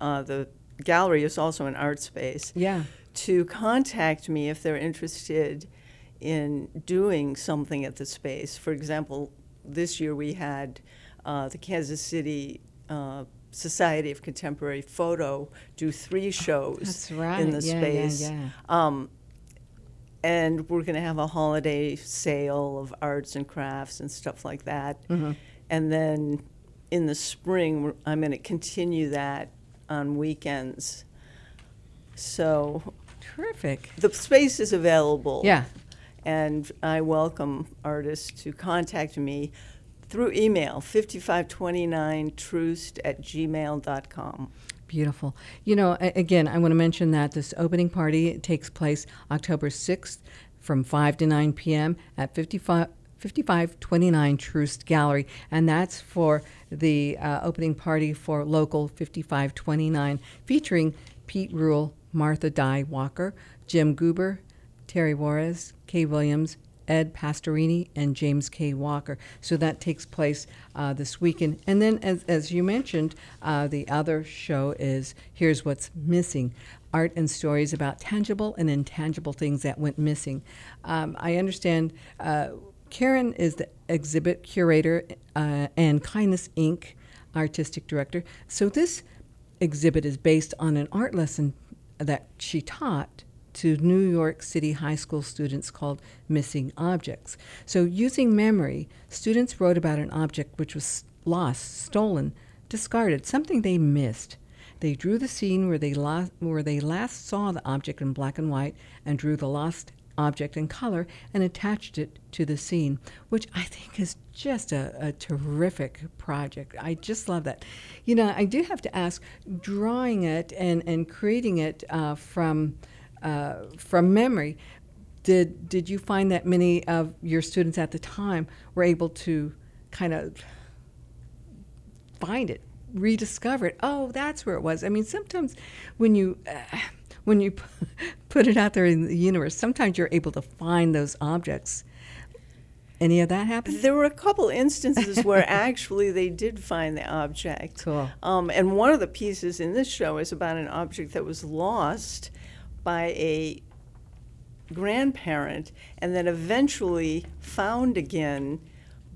uh, the gallery is also an art space. Yeah. To contact me if they're interested in doing something at the space. For example, this year we had uh, the Kansas City. Uh, Society of Contemporary Photo do three shows That's right. in the Yeah, yeah, space. yeah. Um, and we're going to have a holiday sale of arts and crafts and stuff like that. Mhm. And then in the spring, I'm going to continue that on weekends. So Terrific. the space is available. Yeah. And I welcome artists to contact me through email 5529troost at gmail.com. Beautiful. You know, again, I want to mention that this opening party takes place October 6th from 5 to 9 p.m. at 55, 5529 Troost Gallery. And that's for the uh, opening party for Local 5529, featuring Pete Rule, Martha Dye Walker, Jim Goober, Terry Juarez, Kay Williams, Ed Pastorini, and James K. Walker. So that takes place uh, this weekend. And then, as, as you mentioned, uh, the other show is Here's What's Missing Art and Stories about Tangible and Intangible Things That Went Missing. Um, I understand uh, Karen is the exhibit curator uh, and Kindness Inc. artistic director. So this exhibit is based on an art lesson that she taught to New York City high school students called Missing Objects. So, using memory, students wrote about an object which was lost, stolen, discarded, something they missed. They drew the scene where they, la- where they last saw the object in black and white and drew the lost object in color and attached it to the scene, which I think is just a, a terrific project. I just love that. You know, I do have to ask, drawing it and, and creating it uh, from uh, from memory, did did you find that many of your students at the time were able to kind of find it, rediscover it? Oh, that's where it was. I mean, sometimes when you uh, when you put it out there in the universe, sometimes you're able to find those objects. Any of that happen? There were a couple instances where actually they did find the object. Cool. Um, and one of the pieces in this show is about an object that was lost by a grandparent and then eventually found again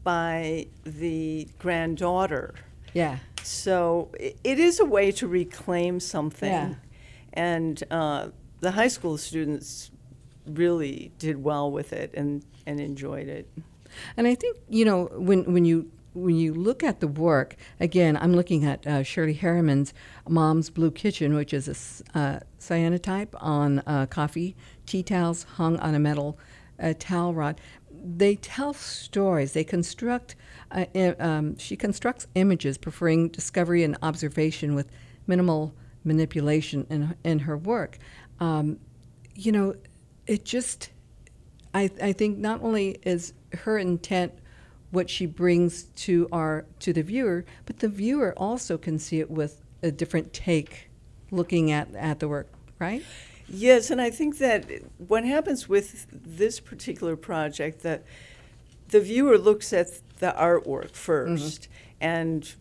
by the granddaughter. Yeah. So it is a way to reclaim something. Yeah. And uh, the high school students really did well with it and, and enjoyed it. And I think you know when when you when you look at the work again, I'm looking at uh, Shirley Harriman's "Mom's Blue Kitchen," which is a uh, cyanotype on uh, coffee tea towels hung on a metal uh, towel rod. They tell stories. They construct. Uh, um, she constructs images, preferring discovery and observation with minimal manipulation in in her work. Um, you know, it just I, I think not only is her intent what she brings to our to the viewer, but the viewer also can see it with a different take, looking at, at the work, right? Yes, and I think that what happens with this particular project that the viewer looks at the artwork 1st mm-hmm. and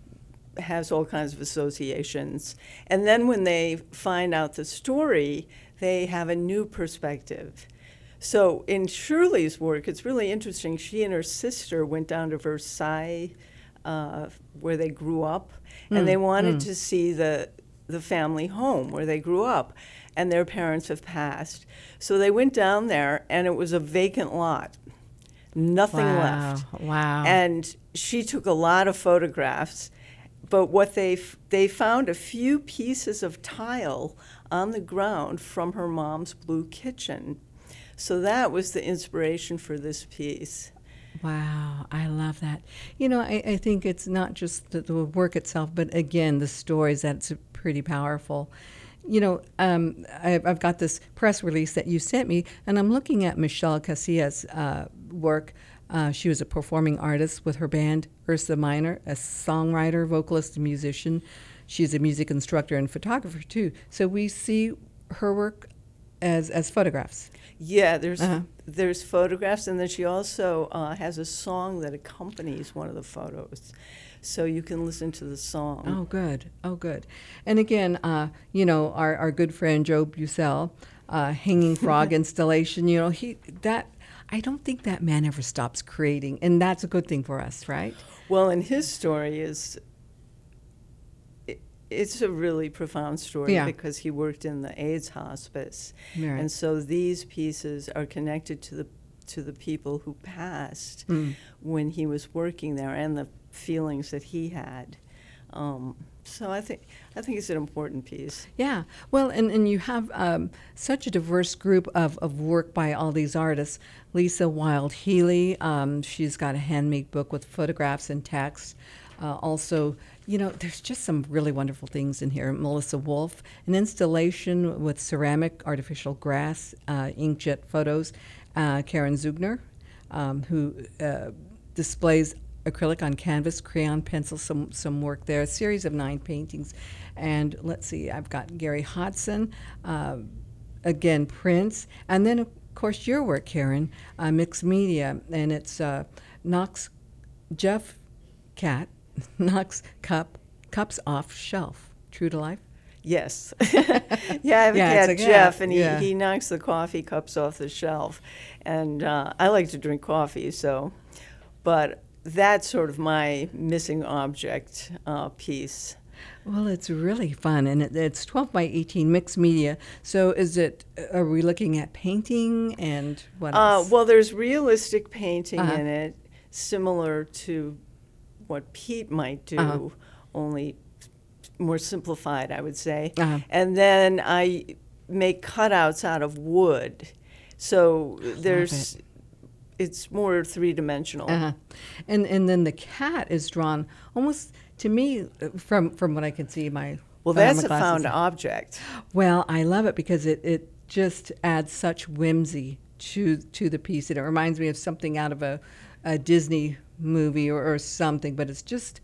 has all kinds of associations. And then when they find out the story, they have a new perspective. So in Shirley's work, it's really interesting. She and her sister went down to Versailles, uh, where they grew up, and Mm, they wanted mm. to see the the family home where they grew up, and their parents have passed. So they went down there, and it was a vacant lot, nothing Wow, left. wow. And she took a lot of photographs, but what they f- they found a few pieces of tile on the ground from her mom's blue kitchen. So that was the inspiration for this piece. Wow, I love that. You know, I, I think it's not just the, the work itself, but again, the stories that's pretty powerful. You know, um, I've, I've, got this press release that you sent me, and I'm looking at Michelle Casillas' uh, work. Uh, she was a performing artist with her band Ursa Minor, a songwriter, vocalist, and musician. She's a music instructor and photographer too. So we see her work as as photographs. Yeah, there's uh-huh. there's photographs, and then she also uh, has a song that accompanies one of the photos, so you can listen to the song. Oh, good. Oh, good. And again, uh, you know, our our good friend Joe Bucell, uh, hanging frog installation. You know, he that I don't think that man ever stops creating, and that's a good thing for us, right? Well, and his story is it's a really profound story yeah. because he worked in the AIDS hospice, right. and so these pieces are connected to the to the people who passed mm. when he was working there and the feelings that he had. Um, so I think I think it's an important piece. Yeah. Well, and, and you have um, such a diverse group of, of work by all these artists. Lisa Wild Healy, um, she's got a handmade book with photographs and text. Uh, also, you know, there's just some really wonderful things in here. Melissa Wolf, an installation with ceramic, artificial grass, uh, inkjet photos. Uh, Karen Zugner, um, who uh, displays acrylic on canvas, crayon, pencil, some, some work there, a series of nine paintings. And let's see, I've got Gary Hodson, uh, again, prints, and then, of course, your work, Karen, uh, mixed media, and it's uh, Knox Jeff Cat knocks cup cups off shelf. True to life. Yes. yeah, I have yeah, a cat, Jeff, and he, yeah. he knocks the coffee cups off the shelf. And uh, I like to drink coffee, so, but that's sort of my missing object uh, piece. Well, it's really fun, and it, it's 12 by 18 mixed media. So, is it? Are we looking at painting and what uh, else? Uh, well, there's realistic painting uh-huh. in it, similar to what Pete might do, uh-huh. only more simplified, I would say. Uh-huh. And then I make cutouts out of wood. So there's it. it's more three dimensional. Uh-huh. And and then the cat is drawn almost to me from from what I can see my well that's a found object. Well, I love it because it it just adds such whimsy to to the piece. And it reminds me of something out of a, a Disney movie or, or something, but it's just,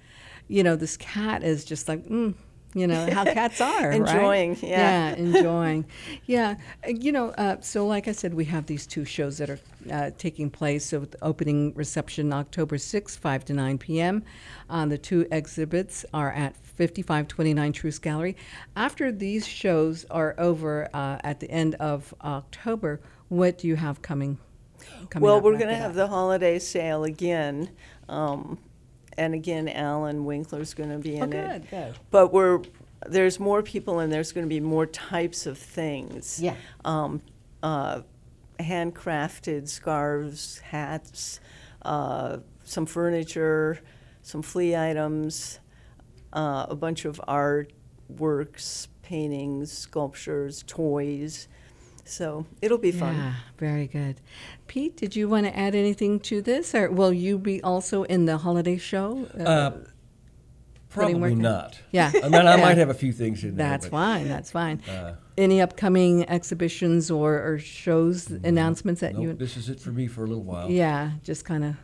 you know, this cat is just like, mm, you know how cats are enjoying right? yeah. yeah enjoying yeah you know uh, so like i said we have these two shows that are uh, taking place so the opening reception october 6 5 to 9 p.m uh, the two exhibits are at 5529 Troost Gallery. After these shows are over uh, at the end of October, what do you have coming well, we're going to have the holiday sale again. Um, and again, Alan Winkler's going to be in oh, good, it. Good. But we're there's more people and there's going to be more types of things. Yeah. Um, uh, handcrafted scarves, hats, uh, some furniture, some flea items, uh, a bunch of art works, paintings, sculptures, toys. So it'll be fun. Yeah, very good. Pete, did you want to add anything to this, or will you be also in the holiday show? Uh, uh, probably not. Yeah, I mean, I might have a few things in there. That's fine. That's fine. Uh, Any upcoming exhibitions or, or shows no, announcements that you? This is it for me for a little while. Yeah, just kind of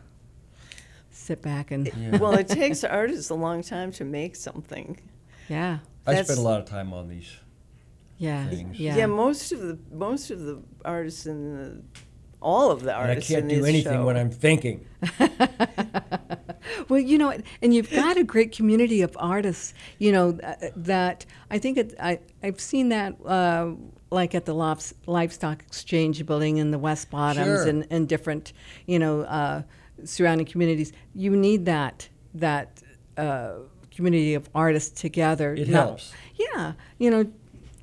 sit back and. Yeah. well, it takes artists a long time to make something. Yeah. I spend a lot of time on these yeah, things. Yeah. yeah, most of the most of the artists in the all of the artists. And I can't do anything show. when I'm thinking. well, you know, and you've got a great community of artists. You know that I think it, I I've seen that. Uh, like at the Lops, livestock exchange building in the West Bottoms sure. and, and different, you know, uh, surrounding communities. You need that that uh, community of artists together. It helps. Yeah, you know,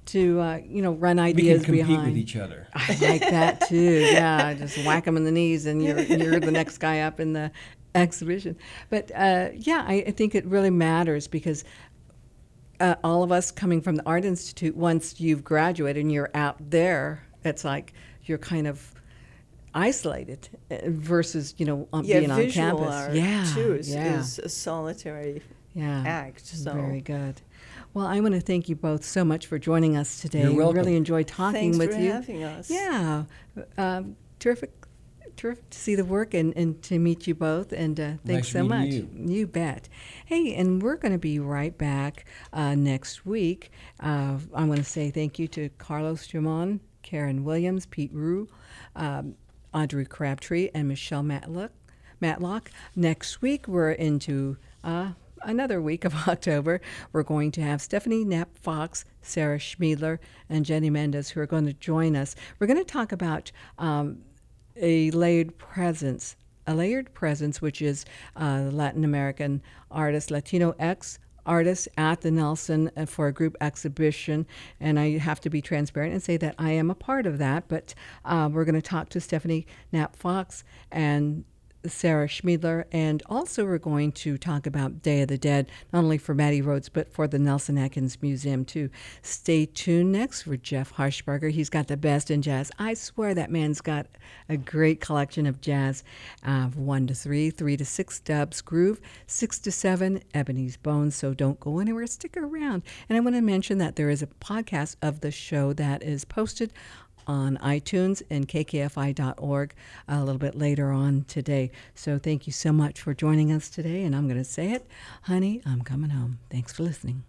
to uh, you know run ideas we can compete behind. with each other. I like that too. Yeah, just whack them in the knees, and you're you're the next guy up in the exhibition. But uh, yeah, I, I, think it really matters because uh, all of us coming from the art institute, once you've graduated and you're out there, it's like you're kind of isolated uh, versus you know on, yeah, being on campus. art yeah, too is, yeah. is a solitary yeah. act. So Very good. Well, I want to thank you both so much for joining us today. You're welcome. Really enjoyed talking Thanks with for you. having us. Yeah, um, terrific, terrific to see the work and, and to meet you both. And uh, thanks Nice so much. meeting You bet. Hey, and we're going to be right back uh, next week. Uh, I want to say thank you to Carlos Chamon, Karen Williams, Pete Rule, um, Audrey Crabtree, and Michelle Matlock. Matlock. Next week, we're into uh, another week of October. We're going to have Stephanie Knapp Fox, Sarah Schmiedler, and Jenny Mendez who are going to join us. We're going to talk about um, a layered presence. A layered presence, which is uh, Latin American artist, Latino X artists at the Nelson uh, for a group exhibition. And I have to be transparent and say that I am a part of that. But uh, we're going to talk to Stephanie Knapp Fox and Sarah Schmiedler, and also we're going to talk about Day of the Dead, not only for Mattie Rhodes, but for the Nelson Atkins Museum, too. Stay tuned next for Jeff Harshbarger. He's got the best in jazz. I swear that man's got a great collection of jazz uh, one to three, three to six, Dubs Groove, six to seven, Ebony's Bones. So don't go anywhere, stick around. And I want to mention that there is a podcast of the show that is posted on iTunes and kkfi.org uh, a little bit later on today. So thank you so much for joining us today. And I'm going to say it, honey, I'm coming home. Thanks for listening.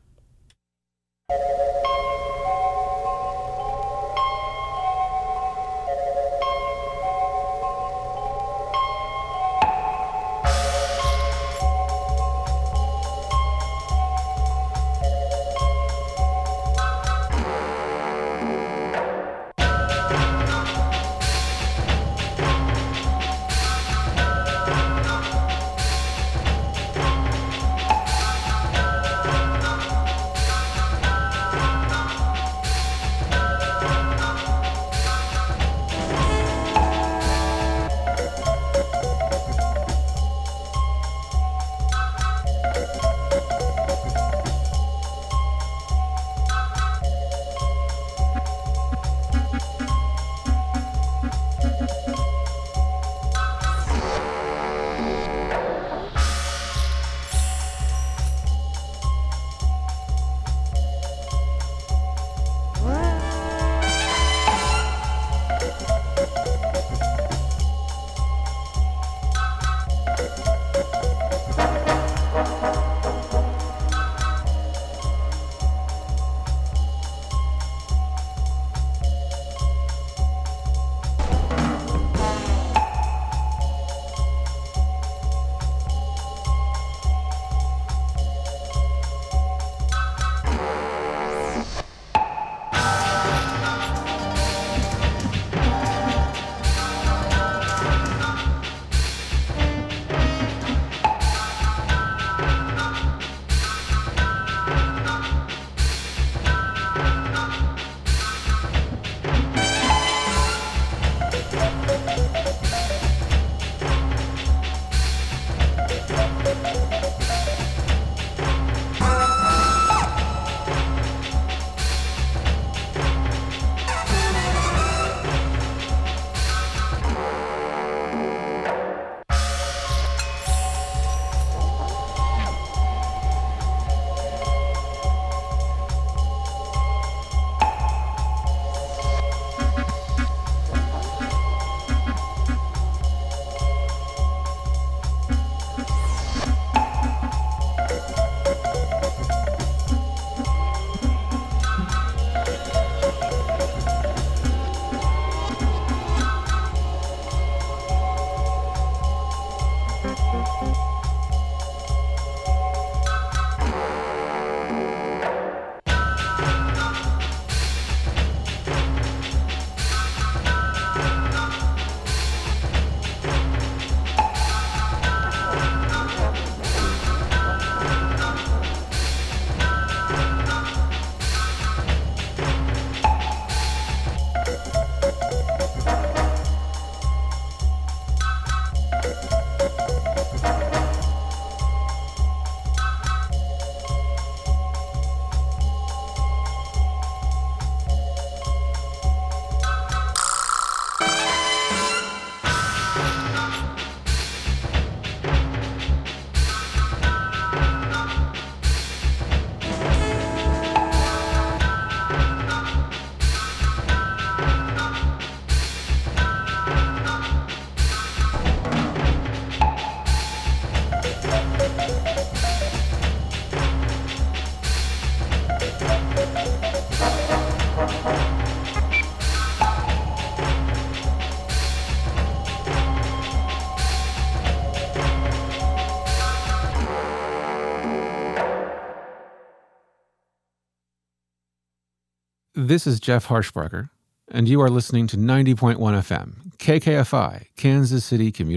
This is Jeff Harshbarger, and you are listening to 90.1 FM, KKFI, Kansas City Community.